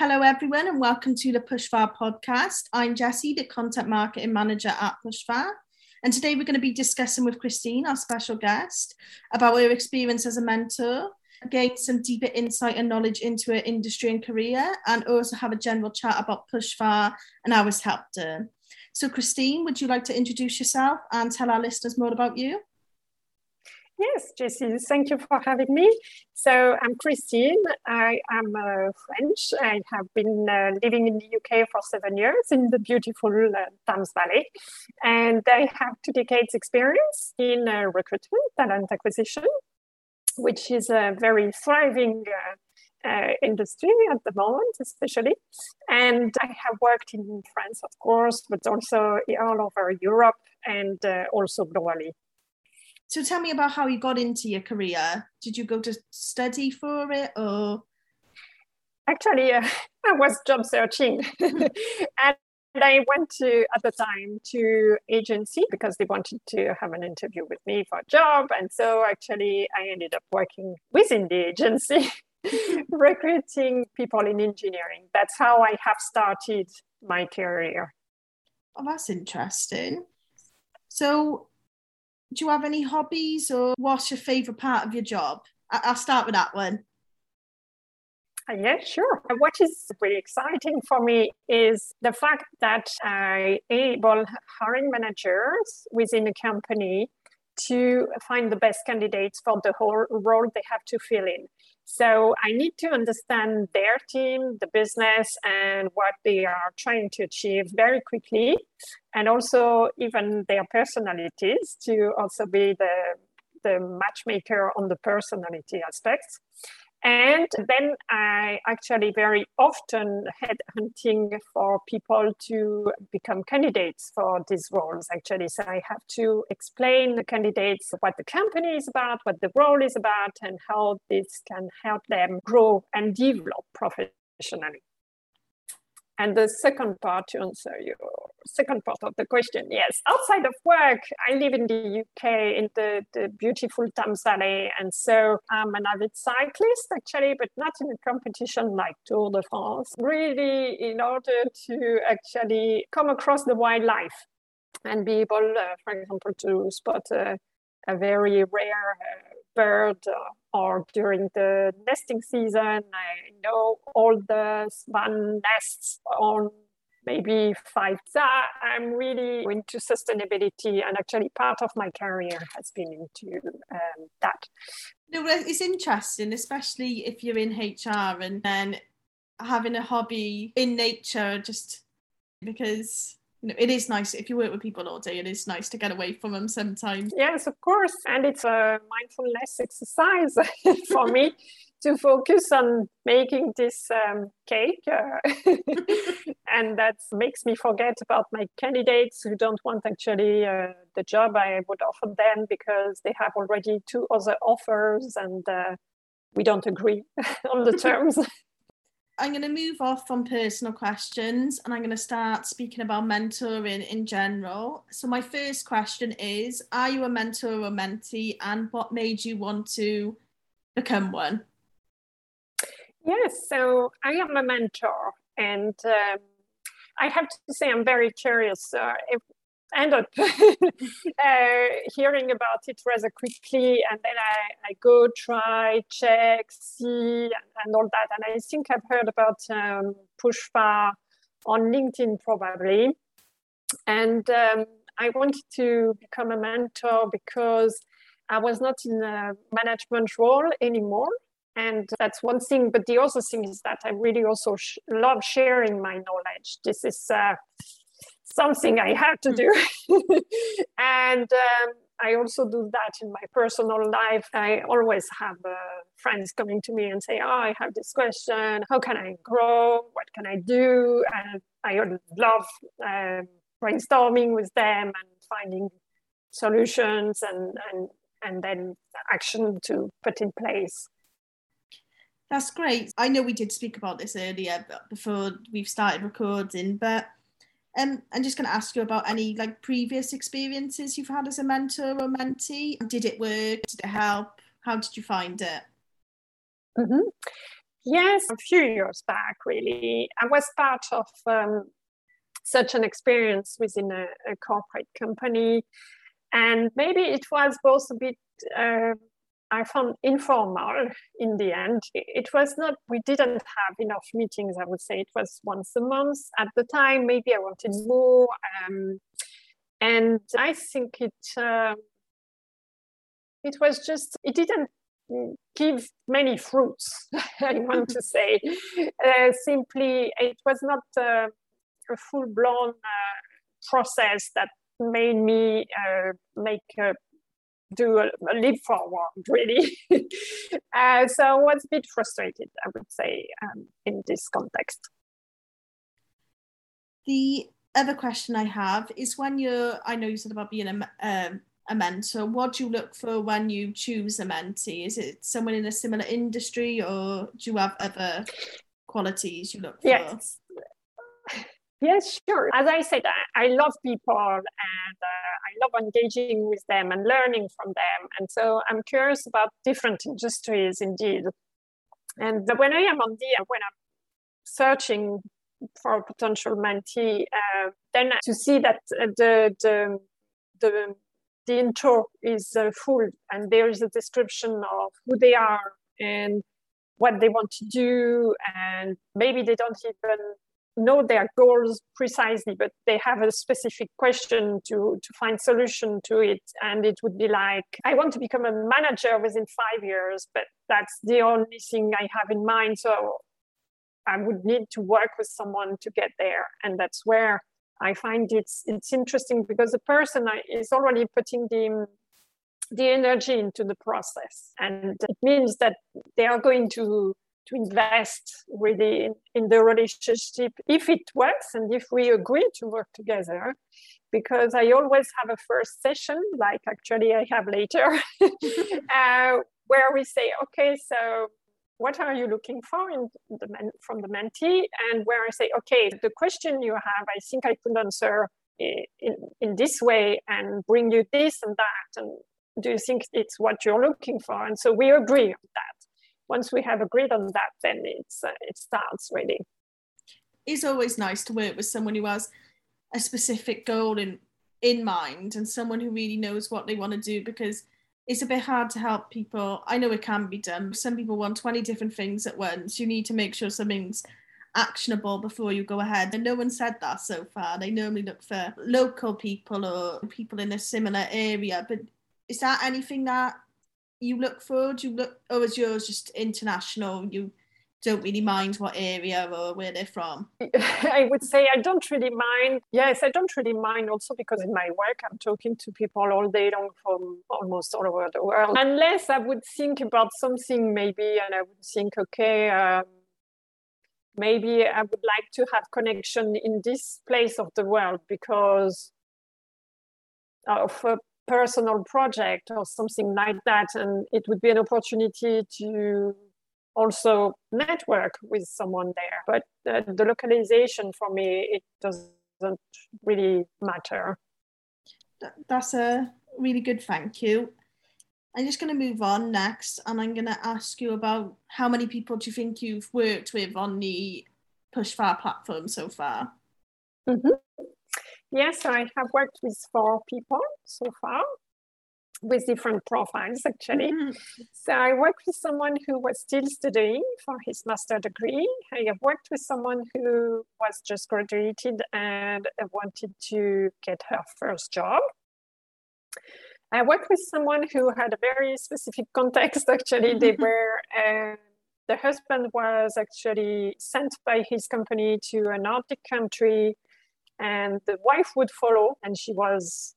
Hello, everyone, and welcome to the Pushfar podcast. I'm Jessie, the content marketing manager at Pushfar. And today we're going to be discussing with Christine, our special guest, about her experience as a mentor, gain some deeper insight and knowledge into her industry and career, and also have a general chat about Pushfar and how it's helped her. So, Christine, would you like to introduce yourself and tell our listeners more about you? Yes, Jessie, thank you for having me. So I'm Christine. I am uh, French. I have been uh, living in the UK for seven years in the beautiful uh, Thames Valley. And I have two decades experience in uh, recruitment, talent acquisition, which is a very thriving uh, uh, industry at the moment, especially. And I have worked in France, of course, but also all over Europe and also globally. So tell me about how you got into your career. Did you go to study for it or? Actually, uh, I was job searching. and I went to, at the time, to agency because they wanted to have an interview with me for a job. And so actually, I ended up working within the agency, recruiting people in engineering. That's how I have started my career. Oh, that's interesting. So do you have any hobbies or what's your favourite part of your job? I'll start with that one. Uh, yeah, sure. What is really exciting for me is the fact that I able hiring managers within a company to find the best candidates for the whole role they have to fill in. So I need to understand their team, the business, and what they are trying to achieve very quickly, and also even their personalities to also be the the matchmaker on the personality aspects. And then I actually very often head hunting for people to become candidates for these roles, actually. So I have to explain the candidates what the company is about, what the role is about, and how this can help them grow and develop professionally. And the second part to answer your second part of the question, yes, outside of work, I live in the UK in the, the beautiful Thames Valley. And so I'm an avid cyclist actually, but not in a competition like Tour de France, really in order to actually come across the wildlife and be able, uh, for example, to spot a, a very rare uh, bird uh, or during the nesting season. I know all the swan nests on maybe five. So I'm really into sustainability, and actually, part of my career has been into um, that. No, it's interesting, especially if you're in HR and then having a hobby in nature, just because you know, it is nice if you work with people all day. It is nice to get away from them sometimes. Yes, of course, and it's a mindfulness exercise for me to focus on making this um, cake, uh, and that makes me forget about my candidates who don't want actually uh, the job I would offer them because they have already two other offers and uh, we don't agree on the terms. I'm going to move off from personal questions and I'm going to start speaking about mentoring in general. So, my first question is Are you a mentor or mentee, and what made you want to become one? Yes, so I am a mentor, and um, I have to say I'm very curious. Uh, end up uh, hearing about it rather quickly and then I, I go try check see and, and, all that. And i think i've heard about um, pushfar on linkedin probably. And um, i wanted to become a mentor because i was not in a management role anymore. And that's one thing but the other thing is that i really also sh- love sharing my knowledge. This is uh, something I have to do. and um, I also do that in my personal life. I always have uh, friends coming to me and say, Oh, I have this question. How can I grow? What can I do? And I love um, brainstorming with them and finding solutions and, and, and then action to put in place. That's great. I know we did speak about this earlier before we've started recording, but um, I'm just going to ask you about any like previous experiences you've had as a mentor or mentee. Did it work? Did it help? how did you find it? Mm-hmm. Yes, a few years back, really. I was part of um, such an experience within a, a, corporate company. And maybe it was both a bit, uh, I found informal in the end. It was not, we didn't have enough meetings, I would say. It was once a month. At the time, maybe I wanted more. Um, and I think it, uh, it was just, it didn't give many fruits, I want to say. Uh, simply, it was not uh, a full blown uh, process that made me uh, make do a, a, leap forward, really. Uh, so I was a bit frustrated, I would say, um, in this context. The other question I have is when you're, I know you said about being a, um, a mentor, what do you look for when you choose a mentee? Is it someone in a similar industry or do you have other qualities you look for? Yes. Yes, sure. As I said, I, I love people and uh, I love engaging with them and learning from them. And so I'm curious about different industries indeed. And when I am on the, when I'm searching for a potential mentee, uh, then to see that uh, the, the, the the intro is uh, full and there is a description of who they are and what they want to do and maybe they don't even know their goals precisely but they have a specific question to to find solution to it. And it would be like i want to become a manager within 5 years but that's the only thing i have in mind. So i would need to work with someone to get there. And that's where I find it's it's interesting because the person is already putting the the energy into the process, and it means that they are going to to invest really in, in the relationship if it works and if we agree to work together. Because I always have a first session, like actually I have later, uh, where we say, okay, so what are you looking for in the men, from the mentee? And where i say okay the question you have i think i could answer in, in this way and bring you this and that. And do you think it's what you're looking for? And so we agree on that once we have agreed on that then it's uh, it starts really it's always nice to work with someone who has a specific goal in in mind and someone who really knows what they want to do because it's a bit hard to help people. I know it can be done. Some people want 20 different things at once. You need to make sure something's actionable before you go ahead. And no one said that so far. They normally look for local people or people in a similar area. But is that anything that you look for? Do you look, or is yours just international? You don't really mind what area or where they're from? I would say I don't really mind. Yes, I don't really mind also because in my work I'm talking to people all day long from almost all over the world. Unless I would think about something maybe and I would think, okay, um, maybe I would like to have connection in this place of the world because of a personal project or something like that. And it would be an opportunity to also network with someone there. But uh, the localization for me, it doesn't really matter. That's a really good thank you. I'm just going to move on next, and I'm going to ask you about how many people do you think you've worked with on the Pushfar platform so far? Mm-hmm. Yes, I have worked with four people so far with different profiles actually. Mm-hmm. So I worked with someone who was still studying for his master degree. I have worked with someone who was just graduated and wanted to get her first job. I worked with someone who had a very specific context. Actually, they mm-hmm. were. Uh, the husband was actually sent by his company to an Arctic country, and the wife would follow, and she was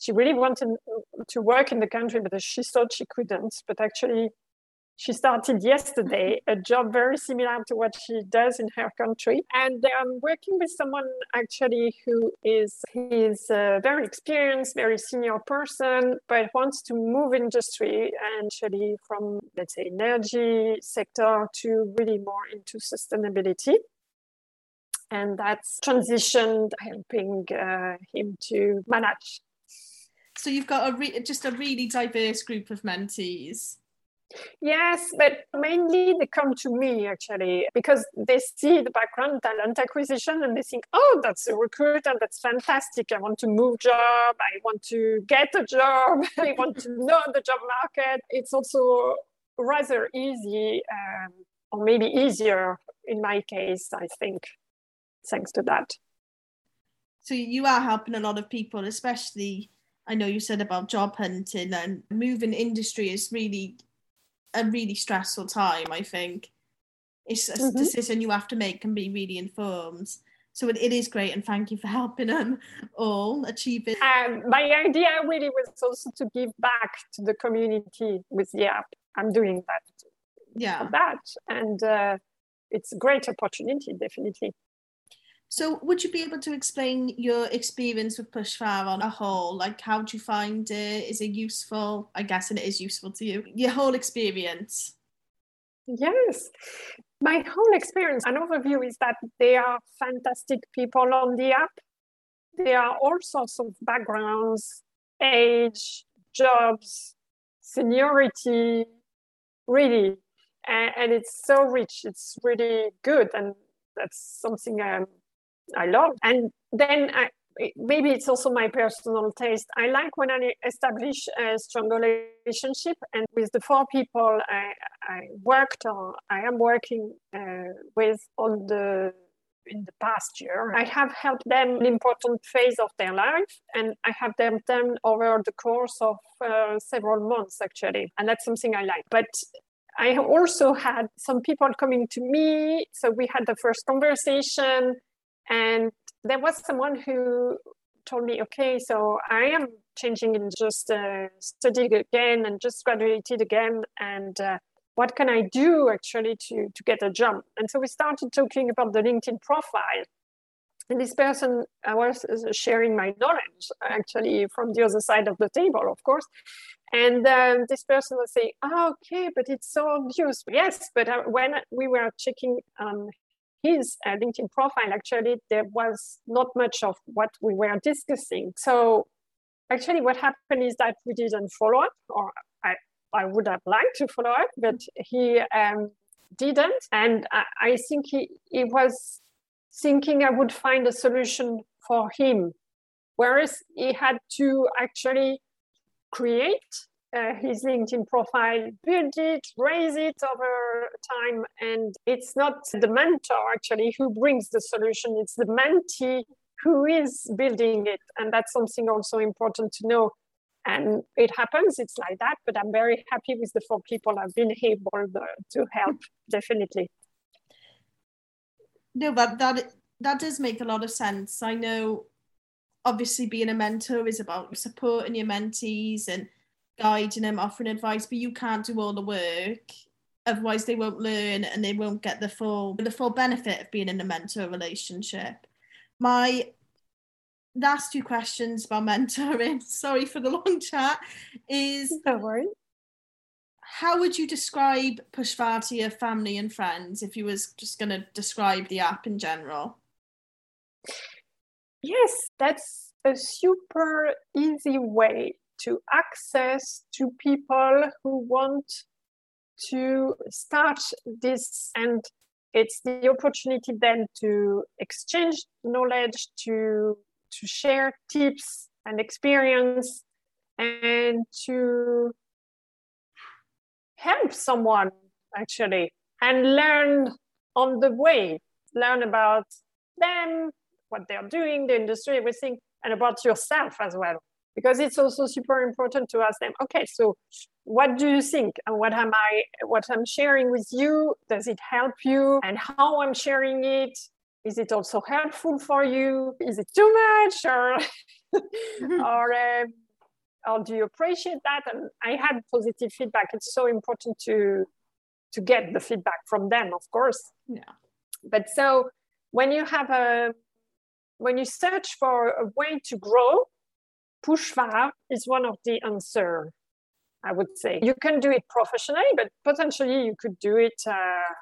she really wanted to work in the country, but she thought she couldn't. But actually, she started yesterday a job very similar to what she does in her country. And I'm working with someone actually who is he's a very experienced, very senior person, but wants to move industry actually from let's say energy sector to really more into sustainability and that's transitioned helping uh, him to manage so you've got a re- just a really diverse group of mentees. Yes, but mainly they come to me actually because they see the background talent acquisition and they think, oh, that's a recruiter, that's fantastic. I want to move job, I want to get a job, I want to know the job market. It's also rather easy, um, or maybe easier in my case, I think, thanks to that. So you are helping a lot of people, especially I know you said about job hunting and moving industry is really a really stressful time, I think. It's a mm-hmm. decision you have to make can be really informed. So it, it is great, and thank you for helping them all achieve it. Um, my idea really was also to give back to the community with the app. I'm doing that. Yeah. that, and uh, it's a great opportunity, definitely. So, would you be able to explain your experience with Pushfar on a whole? Like, how do you find it? Is it useful? I guess and it is useful to you. Your whole experience. Yes, my whole experience. An overview is that they are fantastic people on the app. They are all sorts of backgrounds, age, jobs, seniority, really, and, and it's so rich. It's really good, and that's something um, I love. And then I, maybe it's also my personal taste. I like when I establish a strong relationship, and with the four people I, I worked on, I am working uh, with on the in the past year. I have helped them an important phase of their life, and I have them done over the course of uh, several months actually, and that's something I like. But I also had some people coming to me, so we had the first conversation and there was someone who told me, okay, so I am changing and just uh, studying again and just graduated again. And uh, what can I do actually to, to get a job? And so we started talking about the LinkedIn profile. And this person, I was sharing my knowledge actually from the other side of the table, of course. And um, this person was saying, oh, okay, but it's so obvious. Yes, but uh, when we were checking um, his uh, LinkedIn profile, actually, there was not much of what we were discussing. So, actually, what happened is that we didn't follow up, or I, I would have liked to follow up, but he um, didn't. And I, I think he, he was thinking I would find a solution for him, whereas he had to actually create uh, his LinkedIn profile, build it, raise it over time. And it's not the mentor actually who brings the solution, it's the mentee who is building it. And that's something also important to know. And it happens, it's like that, but I'm very happy with the four people I've been able to help, definitely. No, but that that does make a lot of sense. I know obviously being a mentor is about supporting your mentees and guiding them, offering advice, but you can't do all the work. Otherwise, they won't learn and they won't get the full the full benefit of being in a mentor relationship. My last two questions about mentoring. Sorry for the long chat. Is don't worry. How would you describe Pushfar to your family and friends if you was just going to describe the app in general? Yes, that's a super easy way to access to people who want to start this and it's the opportunity then to exchange knowledge to to share tips and experience and to help someone actually and learn on the way. Learn about them what they're doing the industry everything and about yourself as well because it's also super important to ask them okay so what do you think? And what am i what i'm sharing with you does it help you? And how i'm sharing it? Is it also helpful for you? Is it too much? Or or um, or do you appreciate that? And i had positive feedback. It's so important to to get the feedback from them of course. Yeah. But so when you have a when you search for a way to grow Pushfar is one of the answer, I would say. You can do it professionally, but potentially you could do it, uh,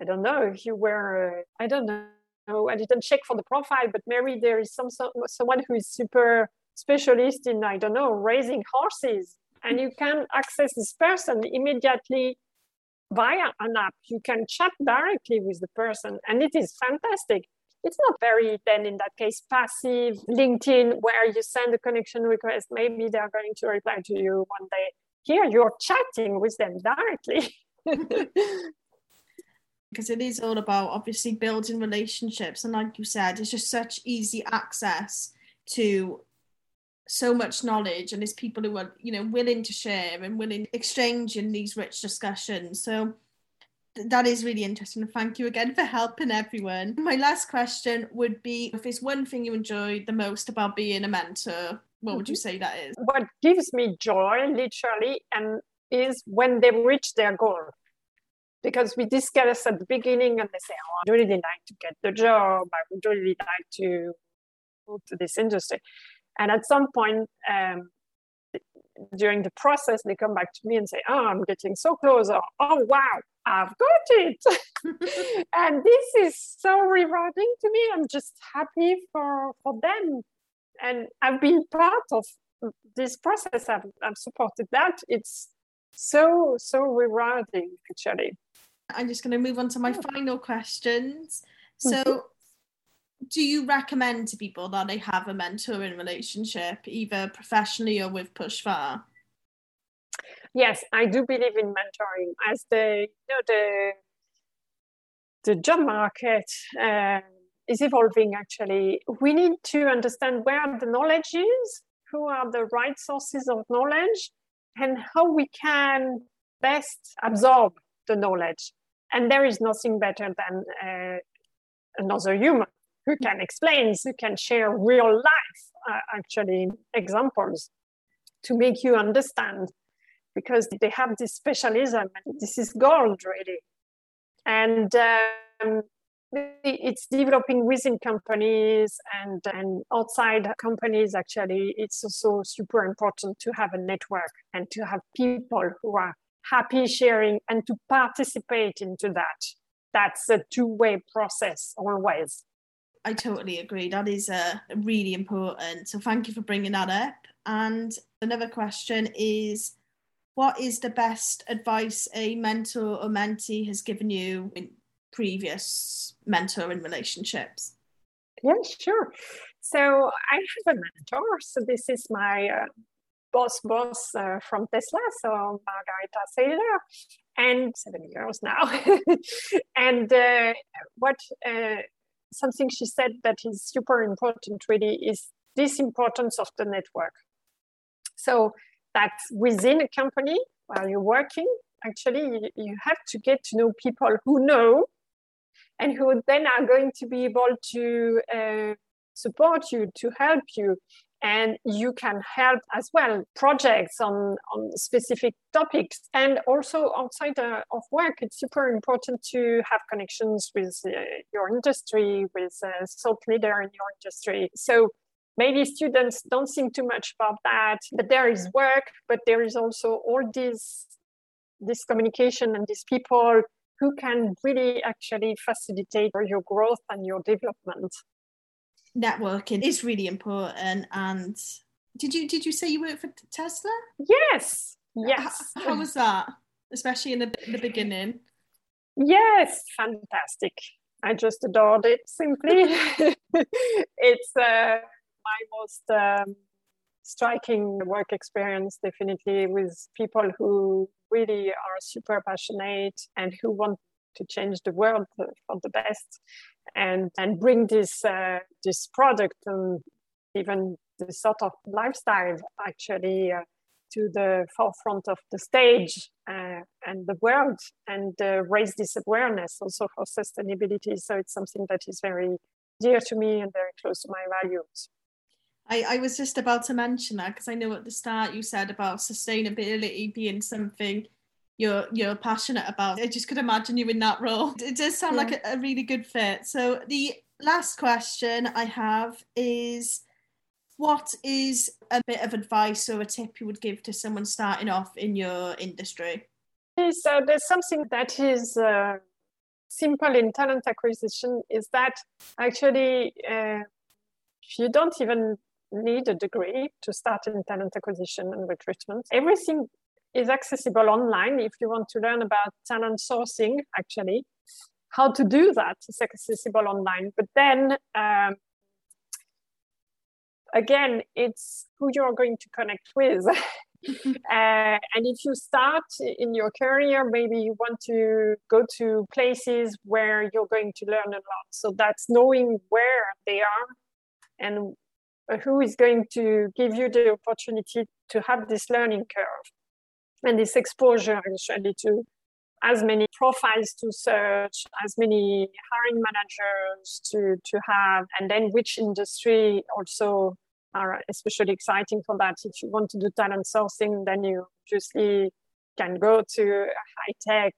I don't know, if you were, uh, I don't know, I didn't check for the profile, but maybe there is some, some someone who is super specialist in, I don't know, raising horses. and you can access this person immediately via an app. You can chat directly with the person, and it is fantastic. It's not very, then in that case, passive LinkedIn where you send a connection request. Maybe they're going to reply to you one day. Here, you're chatting with them directly. because it is all about obviously building relationships and like you said it's just such easy access to so much knowledge and there's people who are you know willing to share and willing to exchange in these rich discussions so that is really interesting thank you again for helping everyone my last question would be if there's one thing you enjoy the most about being a mentor what would you mm-hmm. say that is what gives me joy literally and is when they reach their goal because we discuss at the beginning and they say, oh, I really like to get the job. I would really like to move to this industry. And at some point um, during the process, they come back to me and say, oh, I'm getting so close. Or, oh, wow, I've got it. and this is so rewarding to me. I'm just happy for, for them. And I've been part of this process. I've, I've supported that. It's so, so rewarding, actually. I'm just going to move on to my final questions. So, mm-hmm. Do you recommend to people that they have a mentoring relationship, either professionally or with PushFar? Yes, I do believe in mentoring. As the you know the the job market uh, is evolving, actually, we need to understand where the knowledge is, who are the right sources of knowledge, and how we can best absorb the knowledge. And there is nothing better than uh, another human who can explain, who can share real life, uh, actually, examples to make you understand because they have this specialism. And this is gold, really. And um, it's developing within companies and, and outside companies actually it's also super important to have a network and to have people who are happy sharing and to participate into that. That's a two-way process always. I totally agree. That is uh, really important. So thank you for bringing that up. And another question is what is the best advice a mentor or mentee has given you in previous mentoring relationships? Yeah, sure. So I have a mentor. So this is my uh, boss boss uh, from Tesla, so Margarita Saylor, and seven years now. and uh, what uh, something she said that is super important really is this importance of the network. So that within a company while you're working, actually you, have to get to know people who know and who then are going to be able to uh, support you, to help you, and you can help as well projects on, on specific topics. And also outside uh, of work it's super important to have connections with uh, your industry with a thought leader in your industry. So maybe students don't think too much about that but there is work but there is also all this this communication and these people who can really actually facilitate your growth and your development networking is really important. And did you did you say you worked for Tesla? Yes. Yes. How, how was that, especially in the, the beginning? Yes, fantastic. I just adored it simply. it's uh, my most um, striking work experience, definitely, with people who really are super passionate and who want to change the world for the best and and bring this uh, this product and even this sort of lifestyle actually uh, to the forefront of the stage uh, and the world and uh, raise this awareness also for sustainability. So it's something that is very dear to me and very close to my values. I, I was just about to mention that because I know at the start you said about sustainability being something you're you're passionate about. I just could imagine you in that role. It does sound yeah. like a, a really good fit. So the last question I have is what is a bit of advice or a tip you would give to someone starting off in your industry? So there's something that is uh, simple in talent acquisition is that actually uh, you don't even need a degree to start in talent acquisition and recruitment. Everything is accessible online if you want to learn about talent sourcing, actually. How to do that is accessible online. But then um, again, it's who you're going to connect with. uh, and if you start in your career, maybe you want to go to places where you're going to learn a lot. So that's knowing where they are and who is going to give you the opportunity to have this learning curve and this exposure actually to as many profiles to search, as many hiring managers to, to have, and then which industry also are especially exciting for that. If you want to do talent sourcing, then you obviously can go to high tech,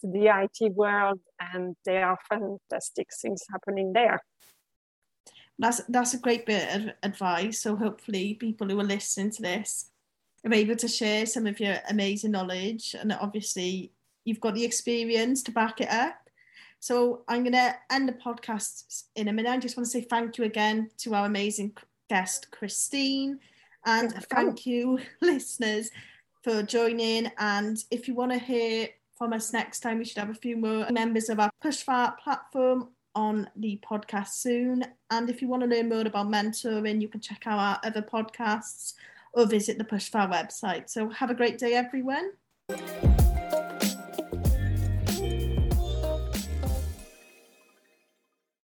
to the IT world, and there are fantastic things happening there. That's that's a great bit of advice. So hopefully, people who are listening to this are able to share some of your amazing knowledge, and obviously, you've got the experience to back it up. So I'm going to end the podcast in a minute. I just want to say thank you again to our amazing guest, Christine. And thank you, listeners, for joining. And if you want to hear from us next time, we should have a few more members of our Pushfar platform on the podcast soon. And if you want to learn more about mentoring, you can check out our other podcasts or visit the Pushfar website. So have a great day, everyone.